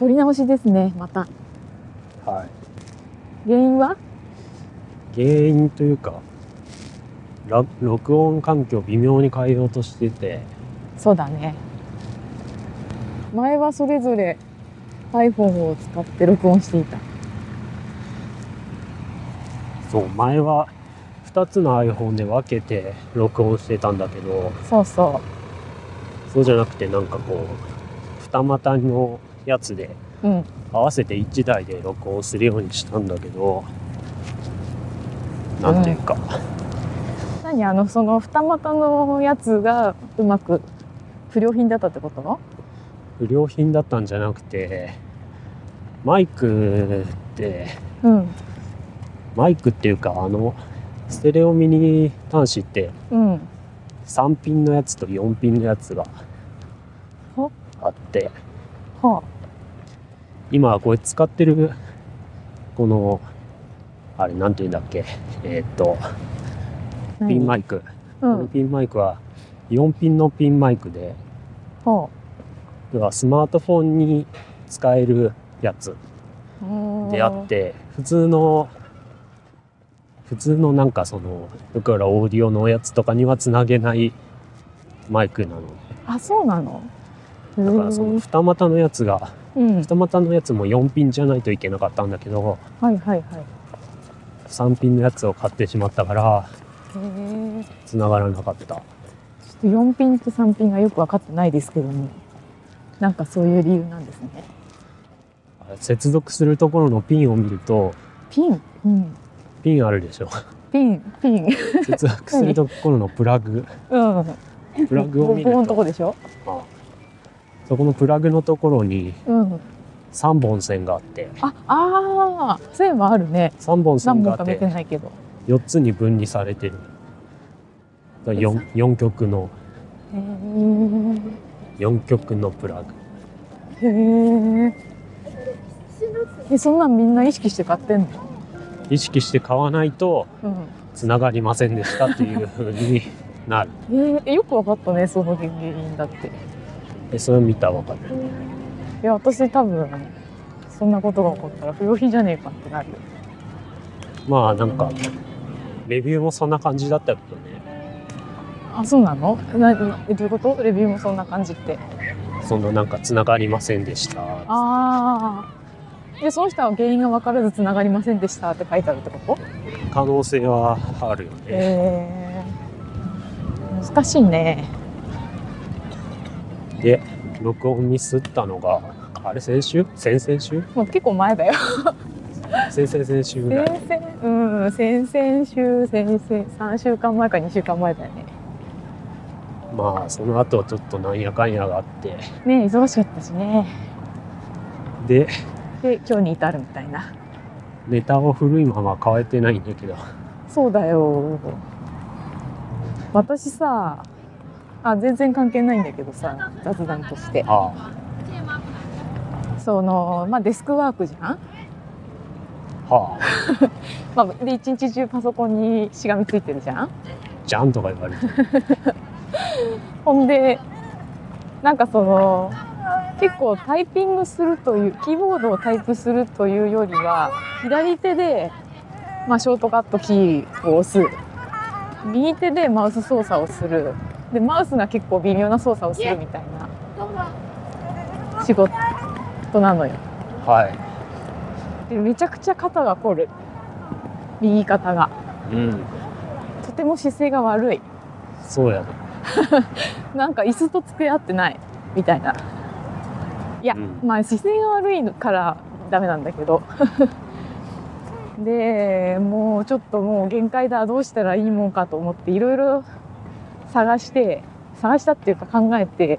撮り直しですね。また。はい。原因は？原因というから録音環境を微妙に変えようとしてて。そうだね。前はそれぞれ iPhone を使って録音していた。そう前は2つの iPhone で分けて録音してたんだけど。そうそそうじゃなくてなんかこう二股のやつでううん。合わせて1台で録音するようにしたんだけどなんていうか、何あのその二股のやつがうまく不良品だったってこと？不良品だったんじゃなくてマイクってうん。マイクっていうかあのステレオミニ端子ってうん。3ピンのやつと4ピンのやつがほあっては今これ使ってるこのあれなんていうんだっけ？えーっとあピンマイク、うこのんピンマイクは4ピンのピンマイクでは要はスマートフォンに使えるやつあであって普通の普通のなんかそのだからオーディオのやつとかにはつなげないマイクなのあそうなの？だからその二股のやつがうん。二股のやつも4ピンじゃないといけなかったんだけどはいはいはい。3ピンのやつを買ってしまったからへえ繋がらなかった。ちょっと4ピンと3ピンがよく分かってないですけどもなんかそういう理由なんですね。接続するところのピンを見るとピン？うん。ピンあるでしょ。ピンピン。接続するところのプラグ。うん。プラグを見ると。とこでしょ？あそこのプラグのところにうん。3本線があって。ああー。そういえばあるね。3本線があって。てないけど。4つに分離されてる。4, 4極のへ4極のプラグ。えへええそんなんみんな意識して買ってんの？意識して買わないとうん。繋がりませんでしたっていう風になる。えー、よく分かったねその原因だってでそれを見たら分かる？いや私多分そんなことが起こったら不良品じゃねえかってなるよ。まあなんかレビューもそんな感じだったけどね。あそうなの？なえどういうこと？レビューもそんな感じって。そんななんか繋がりませんでした。ああでその人は原因が分からずつながりませんでしたって書いてあるってこと？可能性はあるよね。えー、難しいねで録音ミスったのがあれ先週？先々週？もう結構前だよ。先々先週ぐらい。先々うん先々週先々3週間前か2週間前だよね。まあその後ちょっとなんやかんやがあって。ね忙しかったしね。でで今日に至るみたいな。ネタを古いまま変えてないんだけど。そうだよ。私さあ全然関係ないんだけどさ雑談として。あそのまあデスクワークじゃん、あはあ。まあ、で一日中パソコンにしがみついてるじゃん？じゃんとか言われて。ほんでなんかその結構タイピングするというキーボードをタイプするというよりは左手で、まあ、ショートカットキーを押す。右手でマウス操作をするでマウスが結構微妙な操作をするみたいな仕事なのよ。はい。でめちゃくちゃ肩が凝る。右肩が。うん。とても姿勢が悪い。そうやね なんか椅子と机合ってない。みたいな。いや、うん。まあ姿勢が悪いからダメなんだけど。でもうちょっともう限界だ。どうしたらいいもんかと思っていろいろ探して探したっていうか考えて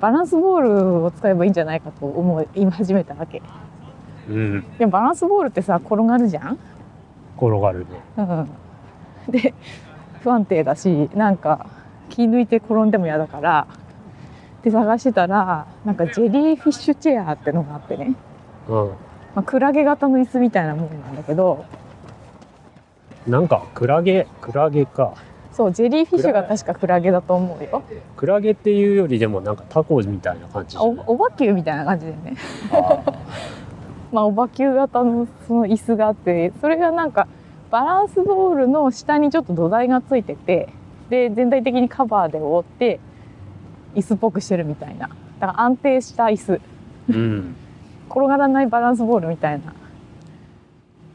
バランスボールを使えばいいんじゃないかと思い今始めたわけ。うん。でもバランスボールってさ転がるじゃん、転がる。ねうん、で不安定だしなんか気抜いて転んでも嫌だからで探してたらなんかジェリーフィッシュチェアってのがあってね、うん。まあ、クラゲ型の椅子みたいなもんなんだけど。なんかクラゲクラゲかそうジェリーフィッシュが確かクラゲだと思うよ。クラゲっていうよりでもなんかタコみたいな感じじおおばきゅうみたいな感じだよね。あ まあおばきゅう型のその椅子があってそれがなんかバランスボールの下にちょっと土台がついててで全体的にカバーで覆って椅子っぽくしてるみたいな。だから安定した椅子。ーうん。転がらないバランスボールみたいな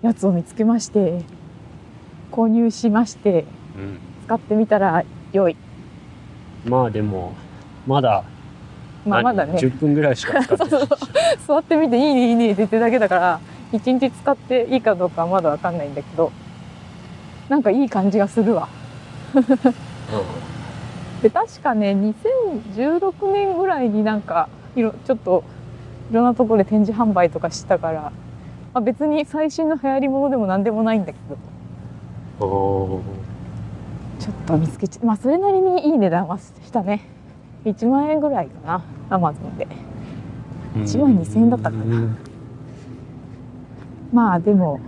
やつを見つけまして購入しまして。うん使ってみたら良い。まあでもまだ何まあまだね。10分ぐらいしか使ってない。座ってみていいねいいねって言ってるだけだから一日使っていいかどうかはまだわかんないんだけどなんかいい感じがするわ。で確かね2016年ぐらいになんかいろちょっといろんなところで展示販売とかしたから、まあ、別に最新の流行りものでも何でもないんだけど。うんちょっと見つけちゃまあそれなりにいい値段はしたね。1万円ぐらいかなアマゾンで。1万2000円だったかな。うんまあでも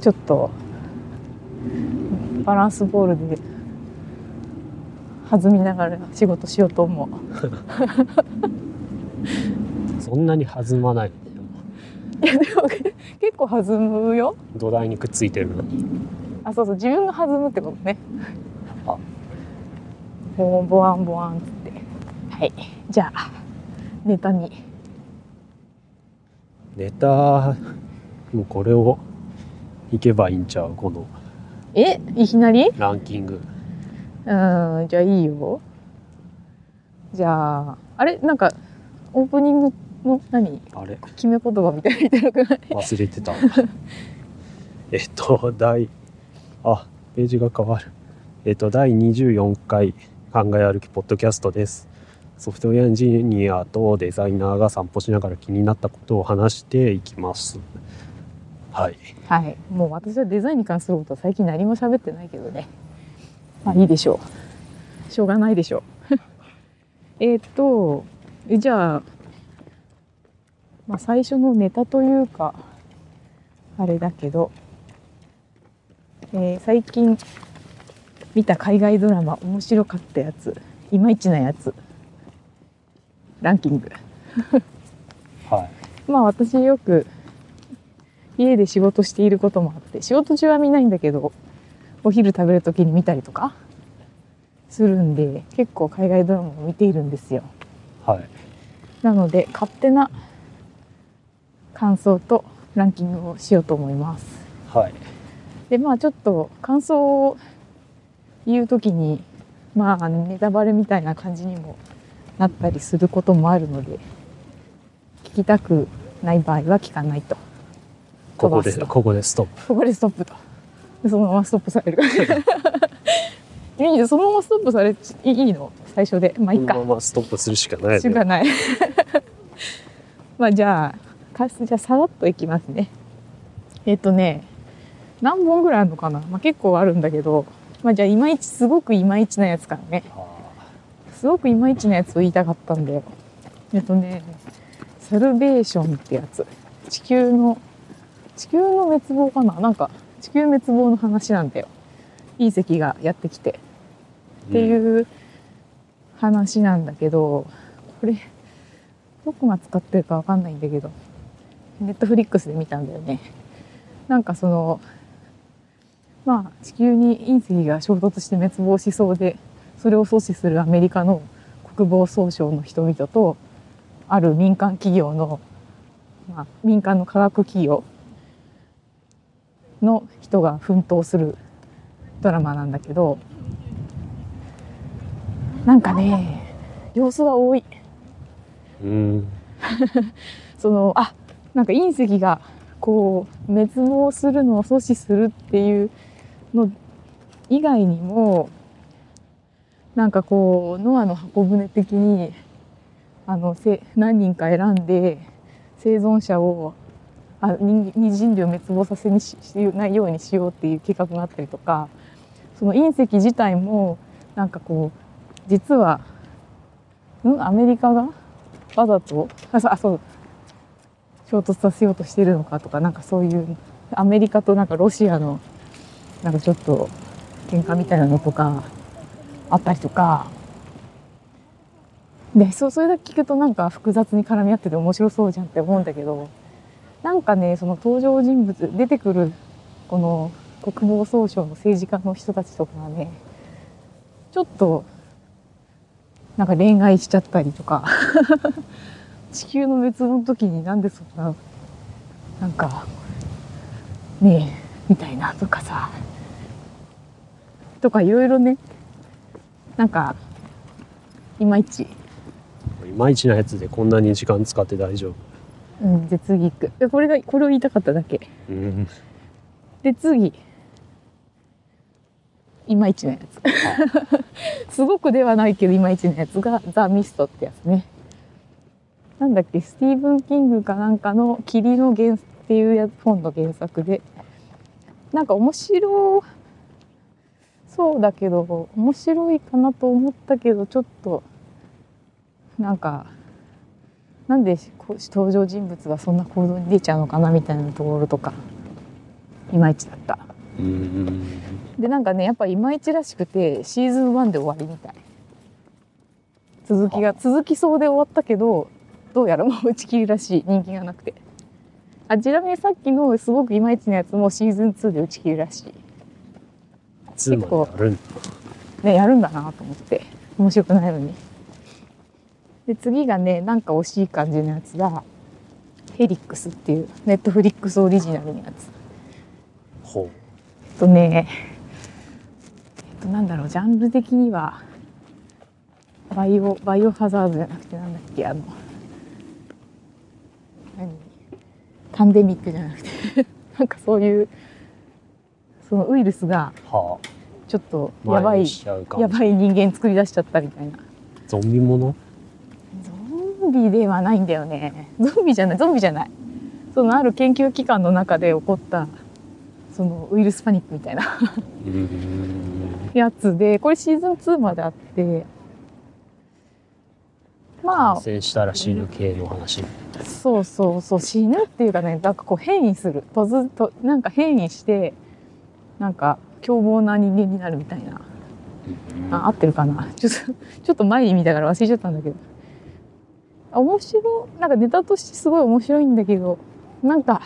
ちょっとバランスボールで弾みながら仕事しようと思う。そんなに弾まない。いやでも結構弾むよ。土台にくっついてる。のにあそうそう自分が弾むってことね。あ。ボンボワンボワンっつって。はい。じゃあネタに。ネタもうこれをいけばいいんちゃう？この。え？いきなり？ランキング。うんじゃあいいよ。じゃああれ？なんかオープニングの何？あれ。決め言葉みたいに言ってなくない？忘れてた。えっと第あページが変わる。えっと第24回考え歩きポッドキャストです。ソフトウェアエンジニアとデザイナーが散歩しながら気になったことを話していきます。はい。はい。もう私はデザインに関することは最近何も喋ってないけどね。まあいいでしょう。しょうがないでしょう。えっとじゃあ、まあ、最初のネタというかあれだけど、えー最近見た海外ドラマ面白かったやついまいちなやつランキング。はい。まあ私よく家で仕事していることもあって仕事中は見ないんだけどお昼食べる時に見たりとかするんで結構海外ドラマを見ているんですよ。はい。なので勝手な感想とランキングをしようと思います。はいでまあちょっと感想を言う時にまあネタバレみたいな感じにもなったりすることもあるので聞きたくない場合は聞かないと。ここでここでストップ。ここでストップと。でそのままストップされる。いいよそのままストップされいいの？最初で。まあいいか。このままストップするしかないね。しかない。まあじゃあかじゃあさらっといきますね。えっとね何本ぐらいあるのかな、まあ、結構あるんだけどまあじゃあいまいちすごくいまいちなやつからね。あ。すごくいまいちなやつを言いたかったんだよ。えっとねサルベーションってやつ。地球の地球の滅亡かな？なんか地球滅亡の話なんだよ。隕石がやってきて。ーっていう話なんだけど、これどこが使ってるかわかんないんだけどネットフリックスで見たんだよね。なんかそのまあ地球に隕石が衝突して滅亡しそうでそれを阻止するアメリカの国防総省の人々とある民間企業の、まあ、民間の科学企業の人が奮闘するドラマなんだけどなんかね様子が多い。うん。そのあなんか隕石がこう滅亡するのを阻止するっていうの以外にもなんかこうノアの箱舟的にあのせ何人か選んで生存者をあ人人類を滅亡させにしないようにしようっていう計画があったりとかその隕石自体もなんかこう実はんアメリカがわざとあそう衝突させようとしてるのかとかなんかそういうアメリカとなんかロシアのなんかちょっと喧嘩みたいなのとかあったりとか。でそうそれだけ聞くとなんか複雑に絡み合ってて面白そうじゃんって思うんだけどなんかねその登場人物出てくるこの国防総省の政治家の人たちとかがねちょっとなんか恋愛しちゃったりとか。地球の滅亡の時になんでそんななんかねえ。みたいなとかさ。とかいろいろね。なんかいまいち。いまいちなやつでこんなに時間使って大丈夫。うんで次行く。でこれがこれを言いたかっただけ。うん。で次。いまいちなやつ。すごくではないけどいまいちなやつが「ザ・ミスト」ってやつね。なんだっけスティーブン・キングかなんかの「霧の原」っていうや本の原作でなんか面白そうだけど面白いかなと思ったけどちょっとなんかなんで登場人物がそんな行動に出ちゃうのかなみたいなところとかいまいちだった。うん。でなんかねやっぱいまいちらしくてシーズン1で終わりみたい。続きが続きそうで終わったけどどうやらもう打ち切りらしい。人気がなくてあちなみにさっきのすごくいまいちなやつもシーズン2で打ち切りらしい。2まであるんだ。ねやるんだなと思って。面白くないのに。で次がねなんか惜しい感じのやつがヘリックスっていうネットフリックスオリジナルのやつ。ほえっとね、えっと、なんだろうジャンル的にはバイオバイオハザードじゃなくてなんだっけあの何パンデミックじゃなくて なんかそういうそのウイルスがちょっとあやばい前にしちゃうかもやばい人間作り出しちゃったみたいな。ゾンビもの？ゾンビではないんだよね。ゾンビじゃないゾンビじゃない。そのある研究機関の中で起こったそのウイルスパニックみたいな。うん。やつでこれシーズン2まであってま感染したら死ぬ系の話。あそうそうそう死ぬっていうかねなんかこう変異する。とずとなんか変異してなんか凶暴な人間になるみたいな。あ合ってるかな？ちょっとちょっと前に見たから忘れちゃったんだけど。あ面白いなんかネタとしてすごい面白いんだけどなんか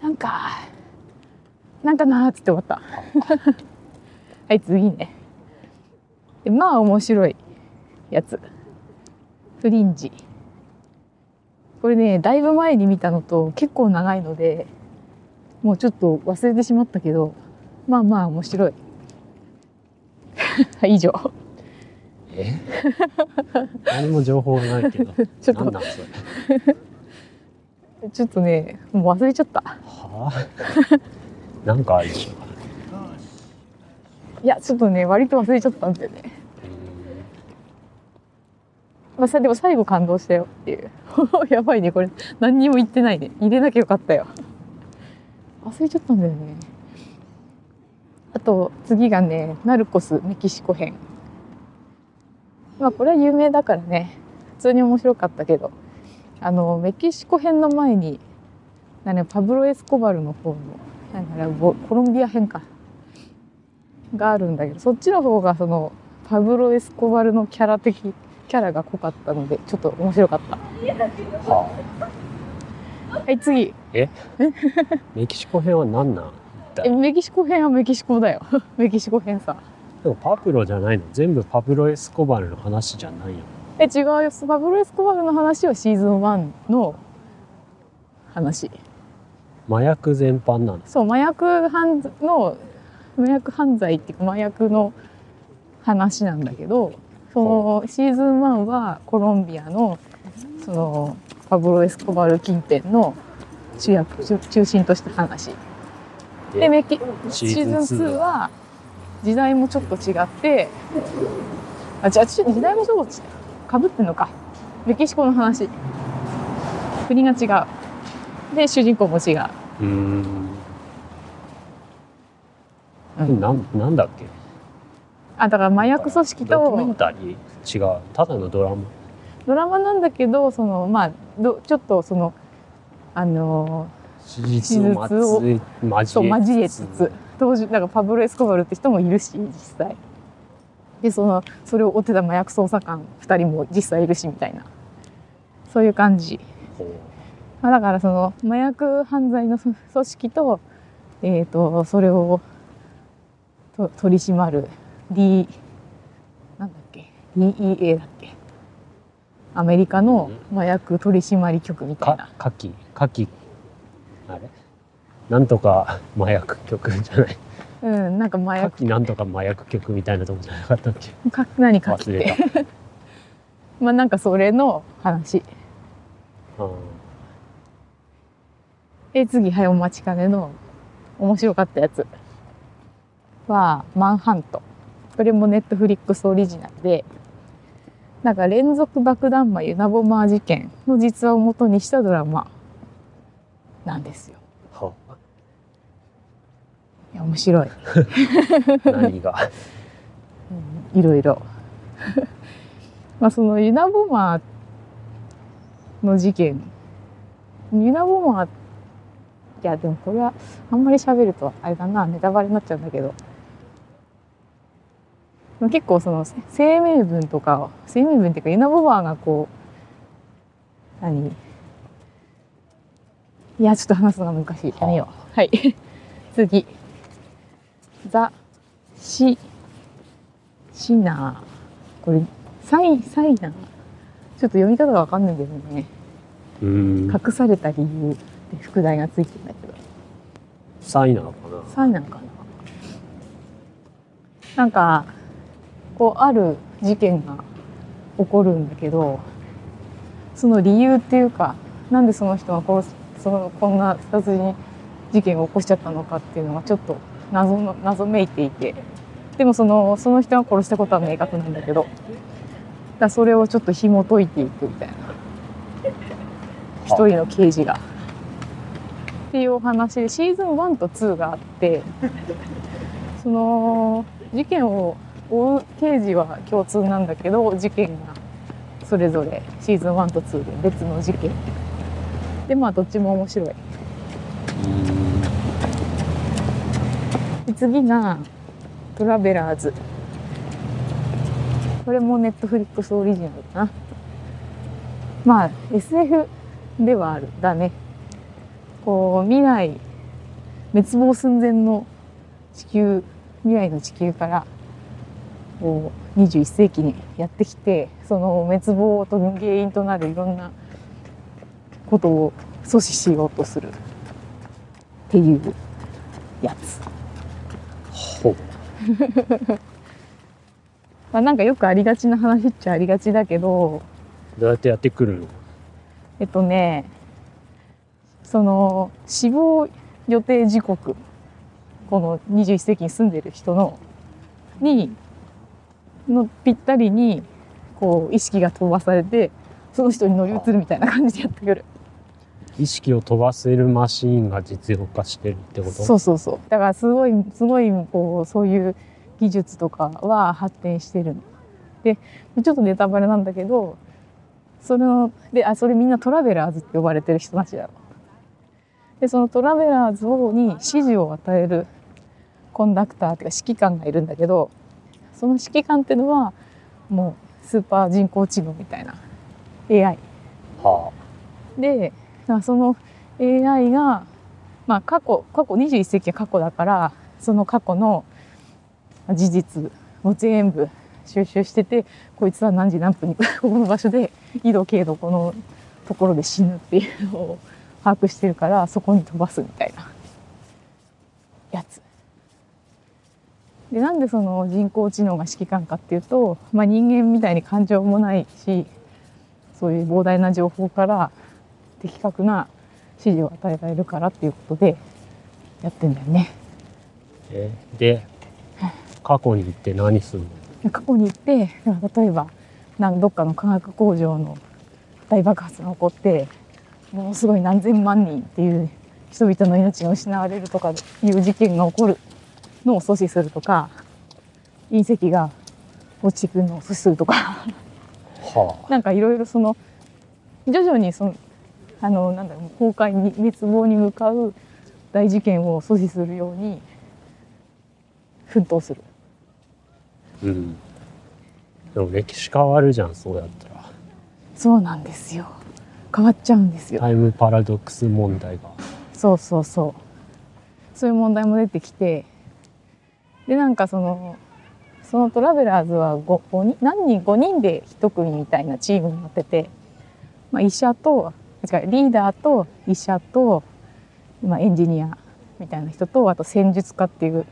なんかなんかなーっつって終わった。はい次ね。でまあ面白いやつフリンジ。これねだいぶ前に見たのと結構長いのでもうちょっと忘れてしまったけどまあまあ面白い。は い以上。え？何も情報がないけど。ちょっと。何なんそれ？ちょっとねもう忘れちゃった。はあ？なんかあるでしょ。いやちょっとね割と忘れちゃったんだよねまあでも最後感動したよっていう。やばいねこれ。何にも言ってないね。入れなきゃよかったよ。忘れちゃったんだよね。あと次がねナルコスメキシコ編。まあこれは有名だからね。普通に面白かったけど。あのメキシコ編の前になんかパブロ・エスコバルの方のなんかねボコロンビア編か。があるんだけどそっちの方がそのパブロ・エスコバルのキャラ的キャラが濃かったのでちょっと面白かった。ははい次。あ メキシコ編は何なんだ？えメキシコ編はメキシコだよ。メキシコ編さでもパブロじゃないの。全部パブロ・エスコバルの話じゃないよ。え違うよ。パブロ・エスコバルの話はシーズン1の話。麻薬全般なんですそう麻薬犯の麻薬犯罪っていうか麻薬の話なんだけどそのシーズン1はコロンビアのそのパブロ・エスコバル近辺の主役中中心とした話。でメキシシーズン2ーズン2はは時代もちょっと違ってあじゃあ時代もちょっとか。ぶってんのか。メキシコの話。国が違う。で主人公も違う。うーん。うん。なんなんだっけ？あだから麻薬組織ドキュメンとタリー？違う。ただのドラマ。ドラマなんだけどそのまあどちょっとそのあの史実を交えつつ。当時なんかパブロ・エスコバルって人もいるし実際。でそのそれを追ってた麻薬捜査官2人も実際いるしみたいな。そういう感じ、まあ、だからその麻薬犯罪の組織と,、えー、とそれをと取り締まる D なんだっけ？DEA だっけ？アメリカの麻薬取締局みたいな。か夏季夏季あれ？なんとか麻薬局じゃない？うん、なんか麻夏薬季なんとか麻薬局みたいなとこじゃなかったっけ？か何か忘れた。まあなんかそれの話。うんで次はいお待ちかねの面白かったやつは「マンハント」これもネットフリックスオリジナルでなんか連続爆弾魔ユナボマー事件の実話をもとにしたドラマなんですよ。はいや面白い、あ 何が？うんいろいろ。まあそのユナボマーの事件。ユナボマーいやでもこれはあんまり喋るとあれだなネタバレになっちゃうんだけど。まあ結構その声明文とか声明文っていうかユナボマーがこう何？いやちょっと話すのが難しい。やめよう。はい。次。ザ・シ・シナー。これサイサイナー。ちょっと読み方がわかんないんだよね。隠された理由で副題がついてるんだけど。サイなのかな。サイなのかな。なんかこうある事件が起こるんだけどその理由っていうかなんでその人が殺すそのこんな殺人事件を起こしちゃったのかっていうのがちょっと謎の謎めいていてでもそのその人が殺したことは明確なんだけどだそれをちょっと紐解いていくみたいな一人の刑事が。っていうお話でシーズン1と2があってその事件を追う刑事は共通なんだけど事件がそれぞれシーズン1と2で別の事件。でまあどっちも面白い。次が「トラベラーズ」これもネットフリックスオリジナルかな。まあ SF ではあるだね。こう未来滅亡寸前の地球未来の地球からこう21世紀にやってきてその滅亡との原因となるいろんなことを阻止しようとするっていうやつ。ほう まあ、なんかよくありがちな話っちゃありがちだけどどうやってやってくるの？えっとねその死亡予定時刻この21世紀に住んでる人のにのぴったりにこう意識が飛ばされてその人に乗り移るみたいな感じでやってくる。意識を飛ばせるマシーンが実用化してるってこと？そうそうそう。だからすごいすごいこうそういう技術とかは発展してる。のでちょっとネタバレなんだけどそれのであそれみんなトラベラーズって呼ばれてる人たちだろでそのトラベラーズをに指示を与えるコンダクターっていうか指揮官がいるんだけどその指揮官っていうのはもうスーパー人工知能みたいな AI はでだからその AI が、まあ、過去過去21世紀は過去だからその過去の事実を全部収集しててこいつは何時何分にこ この場所で緯度経度このところで死ぬっていうのを把握してるからそこに飛ばすみたいなやつ。でなんでその人工知能が指揮官かっていうと、まあ、人間みたいに感情もないしそういう膨大な情報から的確な指示を与えられるからっていうことでやってんだよね。あえで過去に行って何するの？過去に行って例えばなんどっかの化学工場の大爆発が起こってものすごい何千万人っていう人々の命が失われるとかいう事件が起こるのを阻止するとか隕石が落ちてくるのを阻止するとか。は なんかいろいろその徐々にそのあのなんだろう崩壊に滅亡に向かう大事件を阻止するように奮闘する。うん。でも歴史変わるじゃんそうやったら。そうなんですよ。変わっちゃうんですよ。タイムパラドックス問題が。そうそうそう。そういう問題も出てきてでなんかそのそのトラベラーズは 5, 5人何人5人で1組みたいなチームになってて、まあ、医者と違うリーダーと医者と、まあ、エンジニアみたいな人とあと戦術家っていう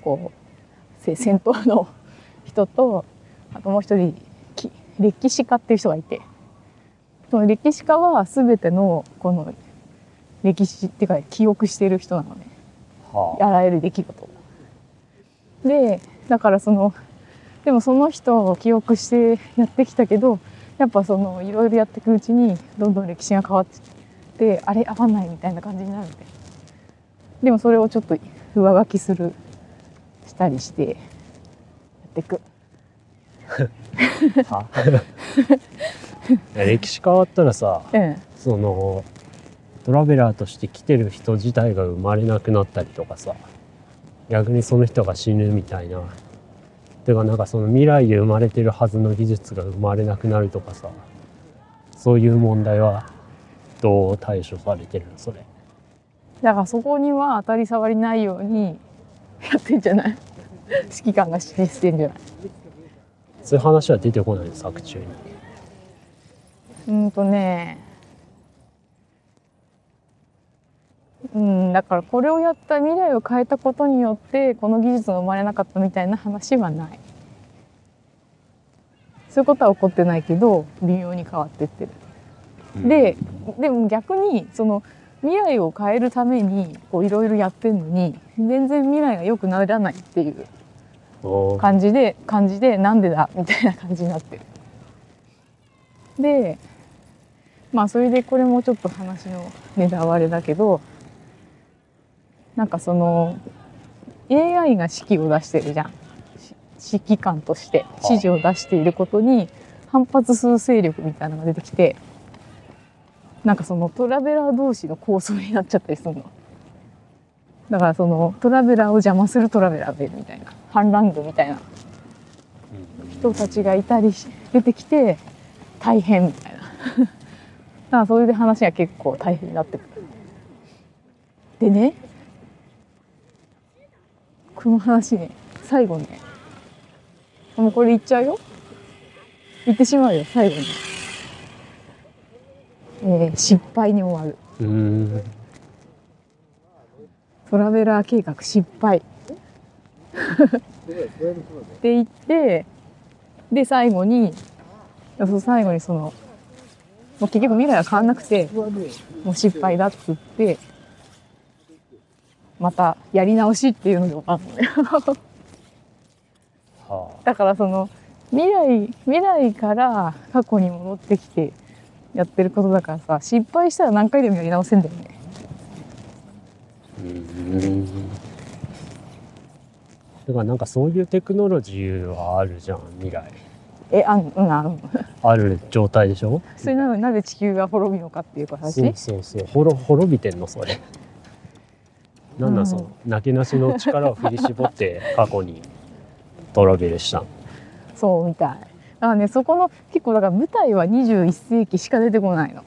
こうせ戦闘の人とあともう一人き歴史家っていう人がいてその歴史家は全てのこの歴史っていうか記憶してる人なのね。はあ。らゆる出来事をでだからそのでもその人を記憶してやってきたけどやっぱそのいろいろやっていくうちにどんどん歴史が変わってってあれ合わないみたいな感じになるんででもそれをちょっと上書きするしたりしてやって いくあ歴史変わったらさうんそのトラベラーとして来てる人自体が生まれなくなったりとかさ逆にその人が死ぬみたいな。てかなんかその未来で生まれてるはずの技術が生まれなくなるとかさ。そういう問題はどう対処されてるのそれ。だからそこには当たり障りないように やってんじゃない？指揮官が指示してんじゃない？そういう話は出てこないの作中に。うんとねうんだからこれをやった未来を変えたことによってこの技術が生まれなかったみたいな話はない。そういうことは起こってないけど微妙に変わってってる。ででも逆にその未来を変えるためにこういろいろやってんのに全然未来が良くならないっていう感じで感じでなんでだ？みたいな感じになってる。でまあそれでこれもちょっと話のネタバレだけどなんかその AI が指揮を出してるじゃん。し指揮官として指示を出していることに反発する勢力みたいなのが出てきてなんかそのトラベラー同士の構想になっちゃったりするの。だからそのトラベラーを邪魔するトラベラーがいるみたいな反乱軍みたいな人たちがいたりし出てきて大変みたいな。だからそれで話が結構大変になってくる。でねこの話ね最後ね。もうこれ言っちゃうよ。言ってしまうよ最後に、えー失敗に終わる。トラベラー計画失敗。って言ってで最後にそう最後にそのもう結局未来は変わんなくてもう失敗だっつってまたやり直しっていうので終わるのねは だからその未来未来から過去に戻ってきてやってることだからさ失敗したら何回でもやり直せんだよね。あうーん。だからなんかそういうテクノロジーはあるじゃん未来。えあんうんあん。ある状態でしょ？それなのになぜ地球が滅びるのかっていう話？そうそうそう。滅 滅びてんのそれなんなんその、なけなしの力を振り絞って過去にトラベルした。のそうみたい。だからねそこの結構だから舞台は21世紀しか出てこないの。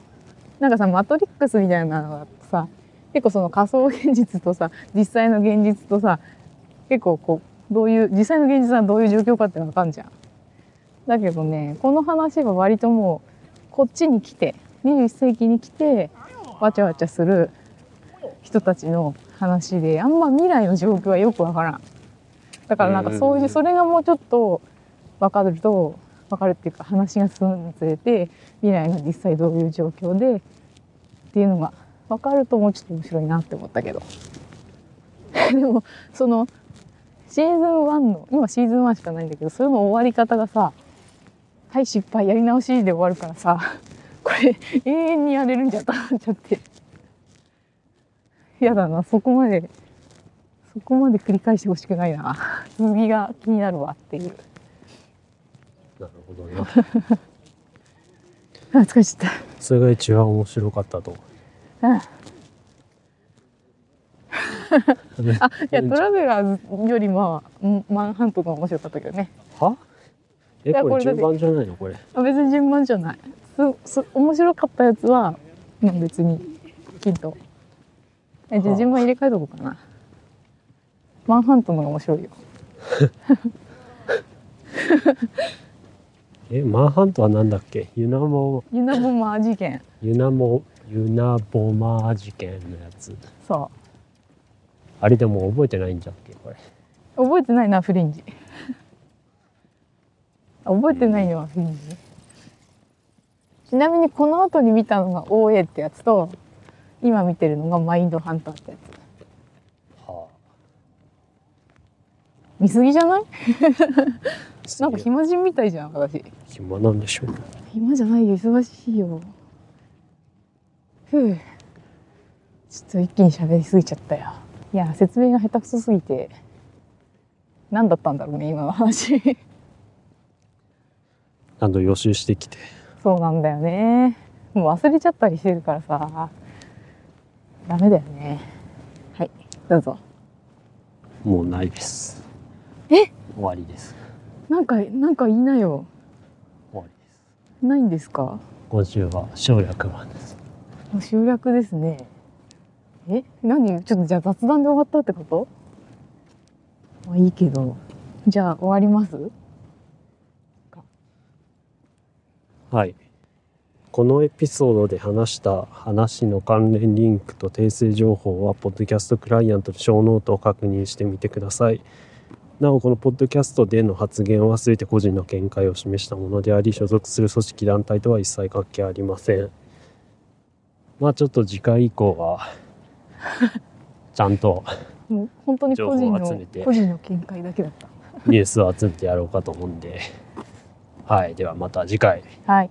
なんかさマトリックスみたいなのがさ結構その仮想現実とさ実際の現実とさ結構こうどういう実際の現実はどういう状況かってわかんじゃん。だけどねこの話は割ともうこっちに来て21世紀に来てわちゃわちゃする人たちの話であんま未来の状況はよくわからん。だからなんかそういううん。それがもうちょっと分かると分かるっていうか話が進むにつれて未来が実際どういう状況でっていうのが分かるともうちょっと面白いなって思ったけど。でもそのシーズン1の今シーズン1しかないんだけどそれの終わり方がさ「はい失敗やり直し」で終わるからさこれ永遠にやれるんじゃと思っちゃってやだな。そこまでそこまで繰り返してほしくないな。続きが気になるわっていう。なるほどなあ疲れちゃっそれが一番面白かったと。たうん。あいやトラベラーズよりもうんマンハントが面白かったけどね。は？えこれ順番じゃないの？これ。あ別に順番じゃない。すす面白かったやつは、まあ、別にきっとえじゃあはあ順番入れ替えとこうかな。マンハントの方が面白いよ。えマンハントはなんだっけ？ユナモユナボマー事件。ユナモユナボマー事件のやつ。そあれでも覚えてないんじゃっけ？これ。う覚えてないなフリンジ。あ覚えてないよフリンジ。ちなみにこの後に見たのが OA ってやつと今見てるのがマインドハンターってやつ。は見すぎじゃない？あなんか暇人みたいじゃん。私。暇なんでしょう。暇じゃないよ。忙しいよ。ふう。ちょっと一気に喋りすぎちゃったよ。いや説明が下手くそすぎて。何だったんだろうね今の話。何度予習してきて。そうなんだよね。もう忘れちゃったりしてるからさダメだよね。はい。どうぞ。もうないです。え？終わりです。なんかなんか言いなよ。終わりです。ないんですか？今週は省略版です。もう集約ですね。え？何？ちょっとじゃあ雑談で終わったってこと？まあいいけど。じゃあ終わります？はいこのエピソードで話した話の関連リンクと訂正情報は、ポッドキャストクライアントの show note を確認してみてください。なお、このポッドキャストでの発言は全て個人の見解を示したものであり、所属する組織団体とは一切関係ありません。まあちょっと次回以降は、ちゃんともう本当に個人情報をの集めて個人の見解だけだったニュースを集めてやろうかと思うんで、はい。ではまた次回。はい